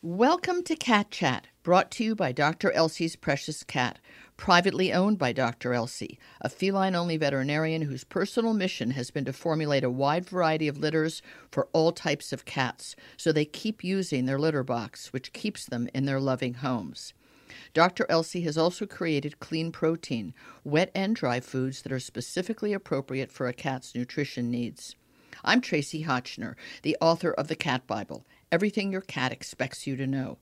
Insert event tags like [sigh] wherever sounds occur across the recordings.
Welcome to Cat Chat, brought to you by Dr. Elsey's Precious Cat, privately owned by Dr. Elsey, a feline only veterinarian whose personal mission has been to formulate a wide variety of litters for all types of cats so they keep using their litter box, which keeps them in their loving homes. Dr. Elsey has also created clean protein, wet and dry foods that are specifically appropriate for a cat's nutrition needs. I'm Tracie Hotchner, the author of the Cat Bible everything your cat expects you to know.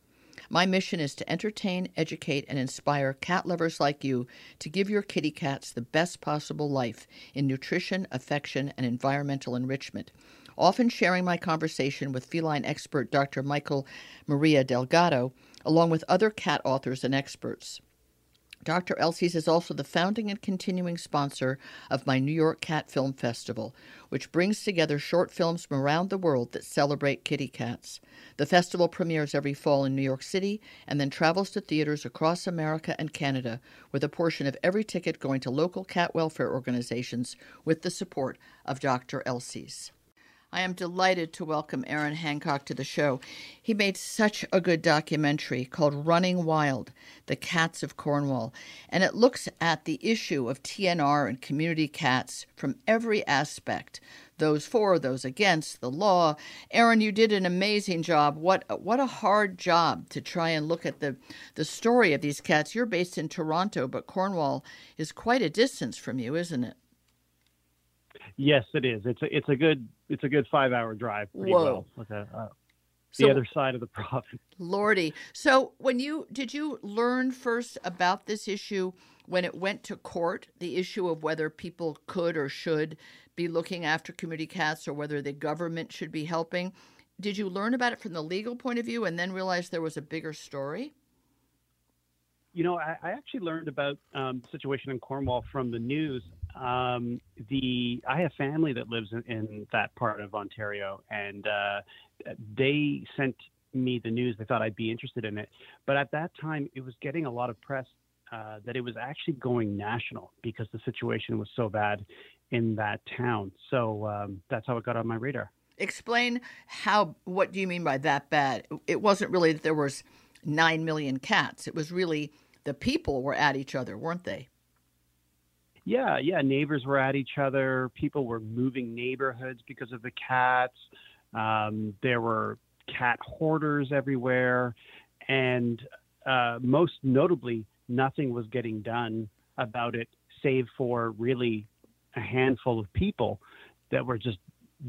My mission is to entertain, educate, and inspire cat lovers like you to give your kitty cats the best possible life in nutrition, affection, and environmental enrichment. Often sharing my conversation with feline expert Dr. Mikel Maria Delgado, along with other cat authors and experts. Dr. Elsey's is also the founding and continuing sponsor of my New York Cat Film Festival, which brings together short films from around the world that celebrate kitty cats. The festival premieres every fall in New York City and then travels to theaters across America and Canada, with a portion of every ticket going to local cat welfare organizations with the support of Dr. Elsey's. I am delighted to welcome Aaron Hancox to the show. He made such a good documentary called Running Wild The Cats of Cornwall, and it looks at the issue of TNR and community cats from every aspect those for, those against, the law. Aaron, you did an amazing job. What what a hard job to try and look at the the story of these cats. You're based in Toronto, but Cornwall is quite a distance from you, isn't it? Yes, it is. It's a it's a good it's a good five hour drive. Pretty Whoa. well. With a, uh, So- the other side of the [laughs] province. Lordy. So when you did you learn first about this issue when it went to court, the issue of whether people could or should be looking after community cats or whether the government should be helping? Did you learn about it from the legal point of view and then realize there was a bigger story? You know, I, I actually learned about um, the situation in Cornwall from the news. Um, the I have family that lives in, in that part of Ontario, and uh, they sent me the news. They thought I'd be interested in it, but at that time, it was getting a lot of press uh, that it was actually going national because the situation was so bad in that town. So um, that's how it got on my radar. Explain how what do you mean by that bad? It wasn't really that there was 9 million cats. It was really the people were at each other, weren't they? Yeah, yeah. Neighbors were at each other. People were moving neighborhoods because of the cats. Um, there were cat hoarders everywhere, and uh, most notably, nothing was getting done about it, save for really a handful of people that were just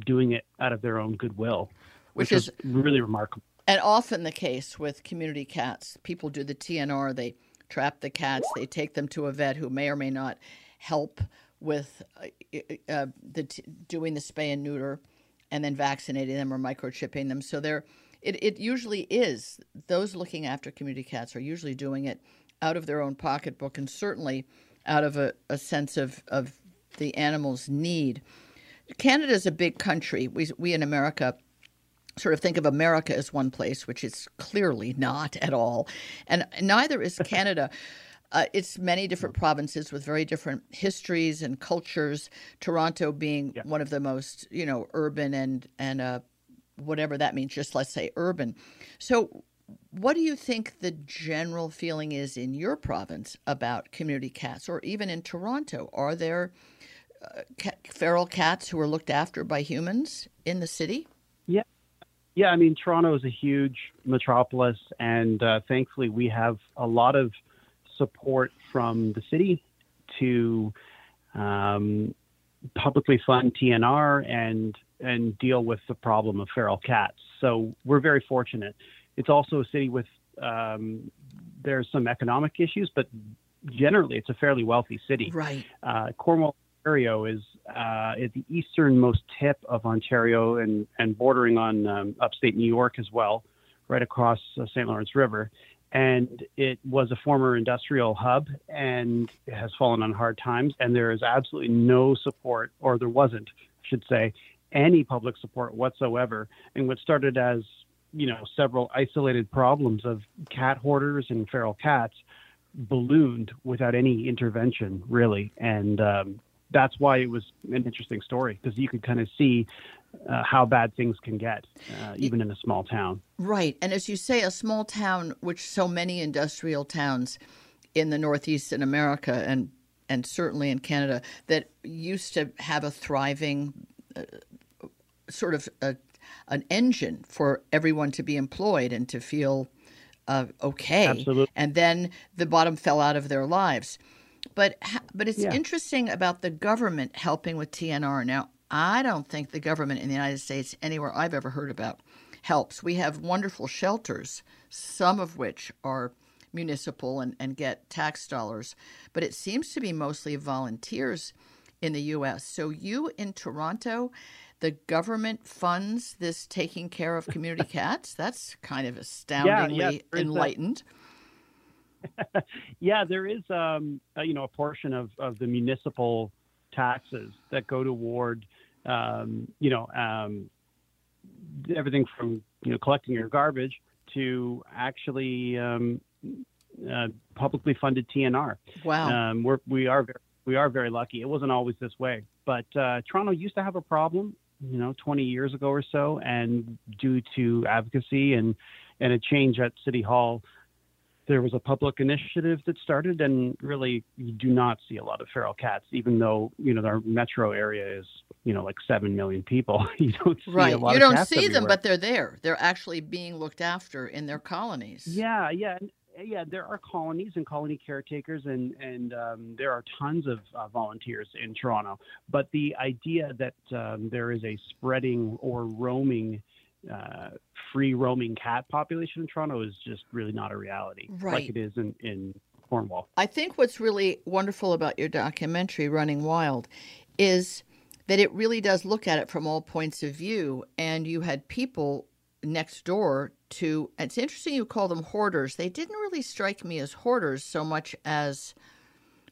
doing it out of their own goodwill, Which which, is is- really remarkable. And often the case with community cats, people do the TNR, they trap the cats, they take them to a vet who may or may not help with uh, uh, the t- doing the spay and neuter, and then vaccinating them or microchipping them. So they're it, it usually is those looking after community cats are usually doing it out of their own pocketbook and certainly out of a, a sense of, of the animal's need. Canada is a big country. We, we in America sort of think of America as one place, which is clearly not at all. And neither is Canada. Uh, it's many different provinces with very different histories and cultures. Toronto being Yeah. one of the most, you know, urban and and uh, whatever that means. Just let's say urban. So, what do you think the general feeling is in your province about community cats, or even in Toronto? Are there uh, feral cats who are looked after by humans in the city? Yeah. Yeah, I mean, Toronto is a huge metropolis, and uh, thankfully, we have a lot of support from the city to um, publicly fund TNR and and deal with the problem of feral cats. So we're very fortunate. It's also a city with um, there's some economic issues, but generally, it's a fairly wealthy city Right. uh, Cornwall, Ontario is uh, at the easternmost tip of Ontario and, and bordering on um, upstate New York as well, right across uh, St. Lawrence River. And it was a former industrial hub and has fallen on hard times. And there is absolutely no support, or there wasn't, I should say, any public support whatsoever. And what started as you know several isolated problems of cat hoarders and feral cats ballooned without any intervention, really. And um, that's why it was an interesting story because you could kind of see uh, how bad things can get, uh, even in a small town. Right. And as you say, a small town, which so many industrial towns in the Northeast in America and, and certainly in Canada that used to have a thriving uh, sort of a, an engine for everyone to be employed and to feel uh, okay. Absolutely. And then the bottom fell out of their lives. But but it's Yeah. interesting about the government helping with TNR. Now, I don't think the government in the United States, anywhere I've ever heard about, helps. We have wonderful shelters, some of which are municipal and, and get tax dollars, but it seems to be mostly volunteers in the U.S. So, you in Toronto, the government funds this taking care of community [laughs] cats? That's kind of astoundingly is a- enlightened. [laughs] Yeah, there is, um, you know, a portion of, of the municipal taxes that go toward, um, you know, um, everything from you know collecting your garbage to actually um, uh, publicly funded TNR. Wow. Um, we're, we are very, we are very lucky. It wasn't always this way, but uh, Toronto used to have a problem, you know, 20 years ago or so, and due to advocacy and and a change at City Hall, there was a public initiative that started, and really you do not see a lot of feral cats, even though you know our metro area is you know like seven million people. [laughs] you don't see Right. a lot You don't see them, but they're there. They're actually being looked after in their colonies. Yeah, yeah, yeah. There are colonies and colony caretakers, and and um, there are tons of uh, volunteers in Toronto. But the idea that um, there is a spreading or roaming, uh, free roaming cat population in Toronto is just really not a reality, Right. like it is in in Cornwall. I think what's really wonderful about your documentary, Running Wild, is that it really does look at it from all points of view. And you had people next door to, it's interesting you call them hoarders. They didn't really strike me as hoarders so much as,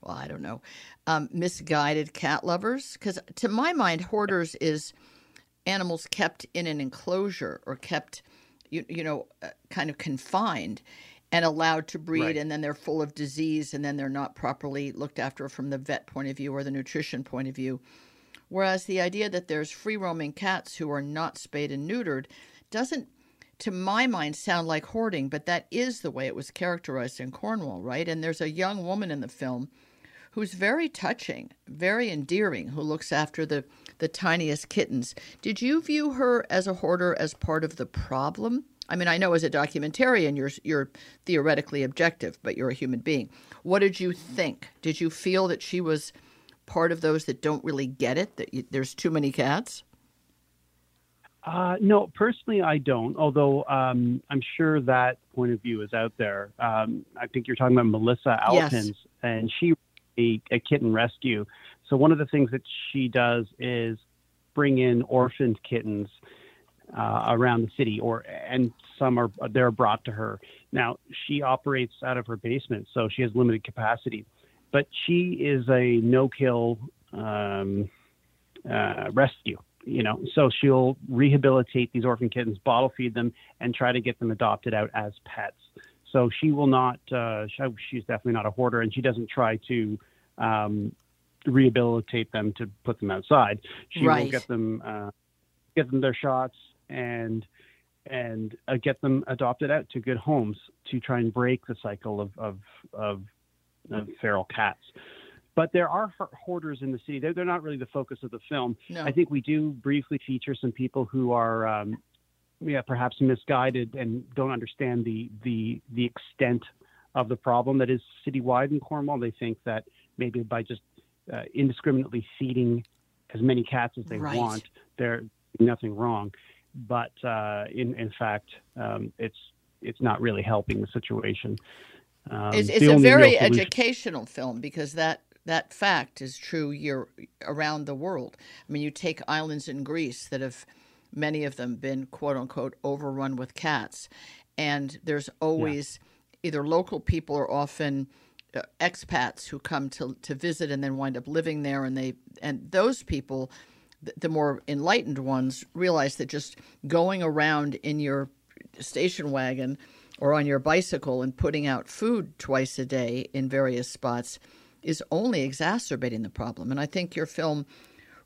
well, I don't know, um, misguided cat lovers. Because to my mind, hoarders is animals kept in an enclosure or kept, you, you know, uh, kind of confined and allowed to breed, Right. and then they're full of disease, and then they're not properly looked after from the vet point of view or the nutrition point of view. Whereas the idea that there's free roaming cats who are not spayed and neutered doesn't, to my mind, sound like hoarding, but that is the way it was characterized in Cornwall, right? And there's a young woman in the film who's very touching, very endearing, who looks after the, the tiniest kittens. Did you view her as a hoarder as part of the problem? I mean, I know as a documentarian you're you're theoretically objective, but you're a human being. What did you think? Did you feel that she was part of those that don't really get it that you, there's too many cats? Uh, no, personally, I don't. Although um, I'm sure that point of view is out there. Um, I think you're talking about Melissa Yes. And she a, a kitten rescue. So one of the things that she does is bring in orphaned kittens uh, around the city, or and some are they're brought to her. Now she operates out of her basement, so she has limited capacity, but she is a no-kill um, uh, rescue. You know, so she'll rehabilitate these orphan kittens, bottle feed them, and try to get them adopted out as pets. So she will not. Uh, she, she's definitely not a hoarder, and she doesn't try to um, rehabilitate them to put them outside. She Right. will get them uh, get them their shots and and uh, get them adopted out to good homes to try and break the cycle of of, of, of feral cats. But there are hoarders in the city. They're, they're not really the focus of the film. No. I think we do briefly feature some people who are, um, yeah, perhaps misguided and don't understand the the the extent of the problem that is citywide in Cornwall. They think that maybe by just uh, indiscriminately feeding as many cats as they Right. want, they're nothing wrong. But uh, in in fact, um, it's it's not really helping the situation. Um, it's the a very educational film because that that fact is true year around the world. I mean, you take islands in Greece that have many of them been quote unquote overrun with cats, and there's always either local people or often uh, expats who come to to visit and then wind up living there, and they and those people. th- The more enlightened ones realize that just going around in your station wagon or on your bicycle and putting out food twice a day in various spots is only exacerbating the problem. And I think your film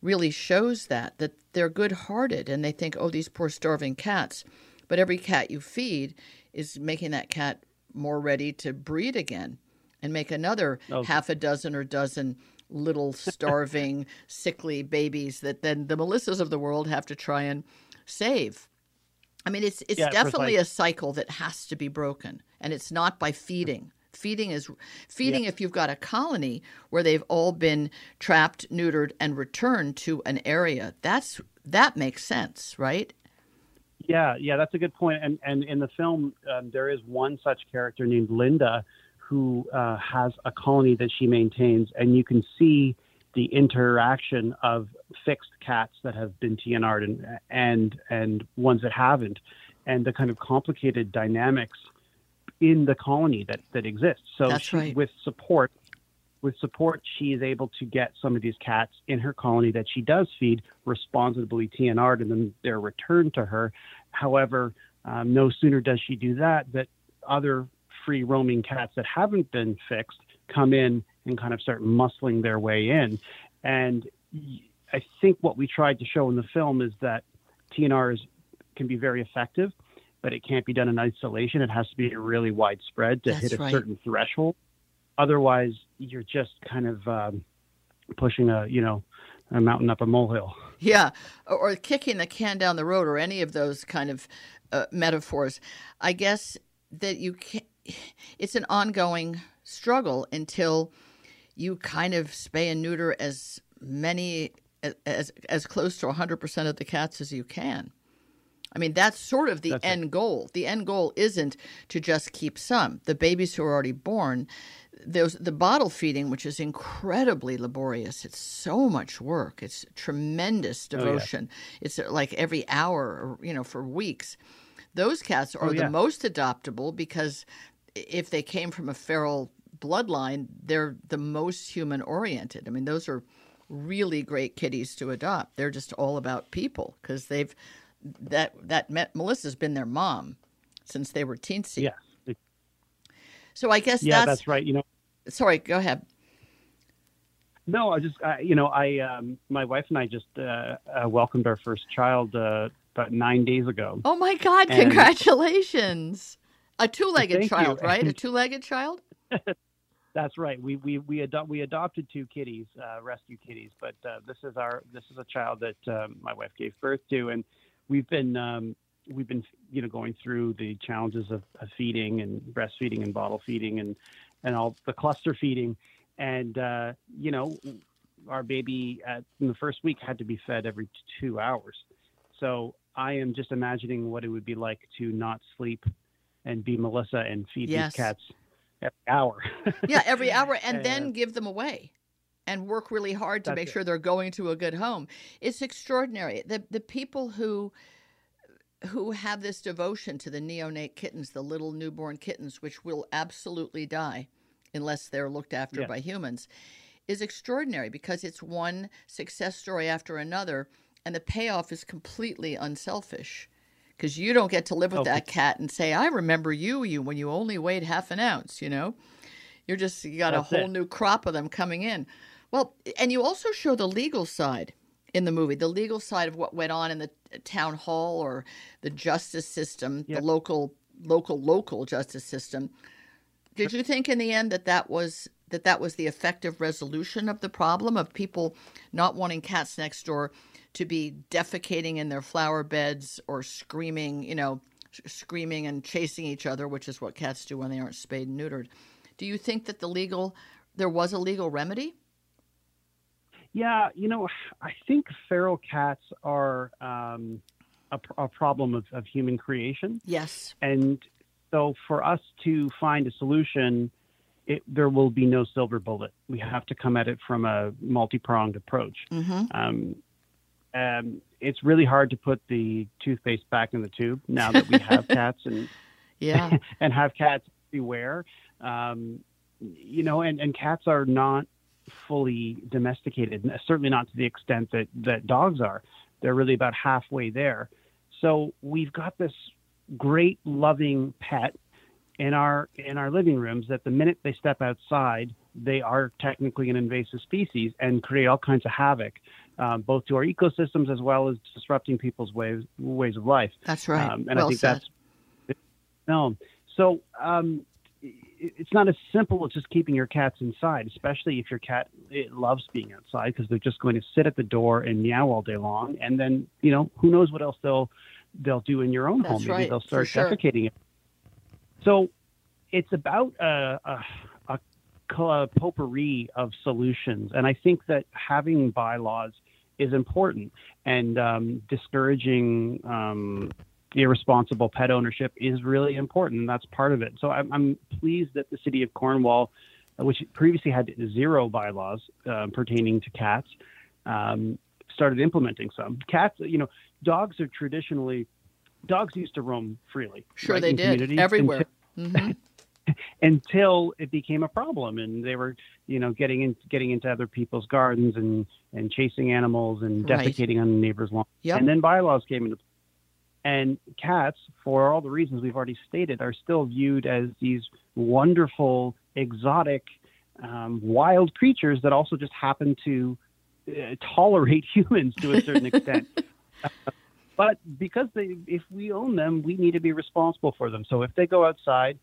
really shows that that they're good-hearted and they think, "Oh, these poor starving cats." But every cat you feed is making that cat more ready to breed again and make another Oh. half a dozen or dozen little [laughs] starving, sickly babies that then the Melissas of the world have to try and save. I mean, it's it's Yeah, definitely precisely. a cycle that has to be broken, and it's not by feeding. Feeding is feeding if you've got a colony where they've all been trapped, neutered, and returned to an area. That's that makes sense, right? Yeah, yeah, that's a good point. And and in the film, um, there is one such character named Linda, who uh, has a colony that she maintains, and you can see the interaction of fixed cats that have been TNR'd and and and ones that haven't, and the kind of complicated dynamics in the colony that that exists. So That's she, right. with support. With support, she is able to get some of these cats in her colony that she does feed responsibly TNR'd, and then they're returned to her. However, um, no sooner does she do that, that other free roaming cats that haven't been fixed come in and kind of start muscling their way in. And I think what we tried to show in the film is that TNRs can be very effective, but it can't be done in isolation. It has to be really widespread to That's hit a right. certain threshold. Otherwise, you're just kind of um, pushing a you know a mountain up a molehill. Yeah, or, or kicking the can down the road, or any of those kind of uh, metaphors. I guess that you can. It's an ongoing struggle until you kind of spay and neuter as many as as close to 100% of the cats as you can. I mean, that's sort of the That's it. end goal. The end goal isn't to just keep some. The babies who are already born, there's the bottle feeding, which is incredibly laborious. It's so much work. It's tremendous Oh, yeah. devotion. It's uh, like every hour, you know, for weeks. Those cats are Oh, yeah. the most adoptable because if they came from a feral bloodline, they're the most human oriented. I mean, those are really great kitties to adopt. They're just all about people because they've that that met, Melissa's been their mom since they were teensy. Yeah, So I guess yeah, that's, that's right. You know. sorry. Go ahead. No, I just, uh, you know, I, um, my wife and I just uh, uh, welcomed our first child uh, about nine days ago. Oh my God! And- Congratulations. A two-legged Thank you. child, right? A two-legged child. [laughs] That's right. We we we, ado- we adopted two kitties, uh, rescue kitties, but uh, this is our this is a child that um, my wife gave birth to, and we've been um, we've been you know going through the challenges of, of feeding and breastfeeding and bottle feeding and and all the cluster feeding, and uh, you know our baby at, in the first week had to be fed every two hours, so I am just imagining what it would be like to not sleep and be Melissa and feed Yes. these cats every hour. Yeah, every [laughs] hour, and then Uh, give them away, and work really hard to That's make it. sure they're going to a good home. It's extraordinary. The the people who who have this devotion to the neonate kittens, the little newborn kittens, which will absolutely die unless they're looked after Yeah. by humans, is extraordinary because it's one success story after another, and the payoff is completely unselfish. Because you don't get to live with Oh, that cat and say, "I remember you, you when you only weighed half an ounce," you know. You're just you got That's a whole it. new crop of them coming in. Well, and you also show the legal side in the movie, the legal side of what went on in the town hall or the justice system, Yep. the local local local justice system. Did you think in the end that that was that that was the effective resolution of the problem of people not wanting cats next door to be defecating in their flower beds or screaming, you know, screaming and chasing each other, which is what cats do when they aren't spayed and neutered. Do you think that the legal there was a legal remedy? Yeah, you know, [sighs] I think feral cats are um, a, a problem of, of human creation. Yes. And so for us to find a solution, it, there will be no silver bullet. We have to come at it from a multi pronged approach. Mm-hmm. Um, um, it's really hard to put the toothpaste back in the tube now that we have [laughs] cats and Yeah. [laughs] and have cats everywhere. Um, you know, and, and cats are not fully domesticated, certainly not to the extent that, that dogs are. They're really about halfway there. So we've got this great loving pet in our in our living rooms that the minute they step outside, they are technically an invasive species and create all kinds of havoc. um, both to our ecosystems as well as disrupting people's ways ways of life. That's right. Um, and well I think said. that's no. So um, it's not as simple as just keeping your cats inside, especially if your cat loves being outside because they're just going to sit at the door and meow all day long, and then you know who knows what else they'll they'll do in your own That's home. Maybe right, they'll start sure. defecating it. So it's about a, a, a potpourri of solutions, and I think that having bylaws is important and um, discouraging um, irresponsible pet ownership is really important, and that's part of it. So I'm, I'm pleased that the city of Cornwall, uh, which previously had zero bylaws uh, pertaining to cats, um, started implementing some. Cats, you know, dogs are traditionally dogs used to roam freely. Sure, right, they did everywhere. Until, mm-hmm. [laughs] until, it became a problem, and they were, you know, getting in, getting into other people's gardens and and chasing animals and defecating right. on neighbors' lawn. Yep. And then bylaws came into and cats, for all the reasons we've already stated, are still viewed as these wonderful, exotic, um, wild creatures that also just happen to uh, tolerate [laughs] humans to a certain [laughs] extent. Uh, but because they, if we own them, we need to be responsible for them. So if they go outside,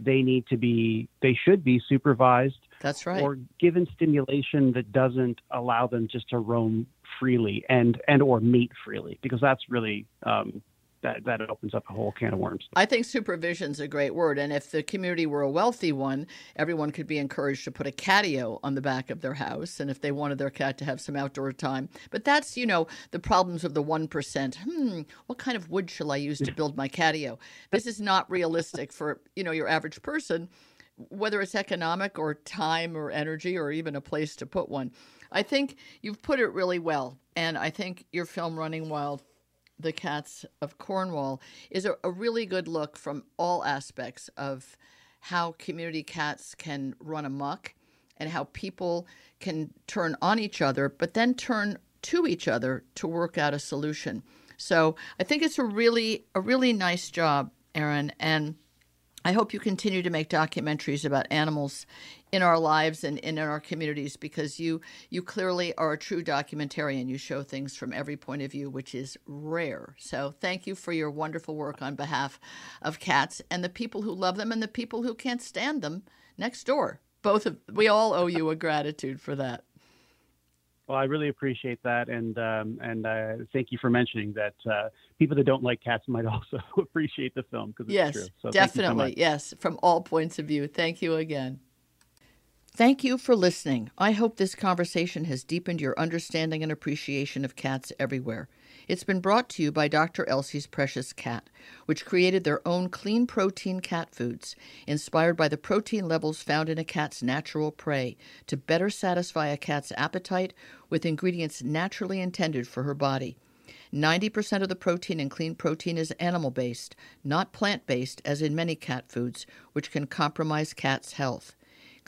they need to be, they should be supervised. That's right. Or given stimulation that doesn't allow them just to roam freely and and or mate freely, because that's really um, that that opens up a whole can of worms. I think supervision is a great word, and if the community were a wealthy one, everyone could be encouraged to put a catio on the back of their house, and if they wanted their cat to have some outdoor time. But that's you know the problems of the one percent. Hmm, what kind of wood shall I use to build my catio? This is not realistic for you know your average person, whether it's economic or time or energy or even a place to put one. I think you've put it really well, and I think your film Running Wild the Cats of Cornwall is a, a, really good look from all aspects of how community cats can run amok and how people can turn on each other, but then turn to each other to work out a solution. So I think it's a really a really nice job, Aaron, and I hope you continue to make documentaries about animals in our lives and in our communities because you you clearly are a true documentarian. You show things from every point of view, which is rare. So thank you for your wonderful work on behalf of cats and the people who love them and the people who can't stand them next door. Both of we all owe you a gratitude for that. Well, I really appreciate that, and um, and uh, thank you for mentioning that uh, people that don't like cats [laughs] might also appreciate the film because it's yes, true. So definitely, so yes, from all points of view. Thank you again. Thank you for listening. I hope this conversation has deepened your understanding and appreciation of cats everywhere. It's been brought to you by Dr. Elsey's Precious Cat, which created their own clean protein cat foods, inspired by the protein levels found in a cat's natural prey, to better satisfy a cat's appetite with ingredients naturally intended for her body. 90% of the protein in clean protein is animal based, not plant based, as in many cat foods, which can compromise cats' health.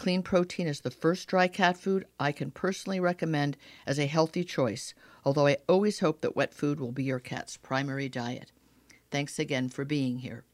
Clean protein is the first dry cat food I can personally recommend as a healthy choice, although I always hope that wet food will be your cat's primary diet. Thanks again for being here.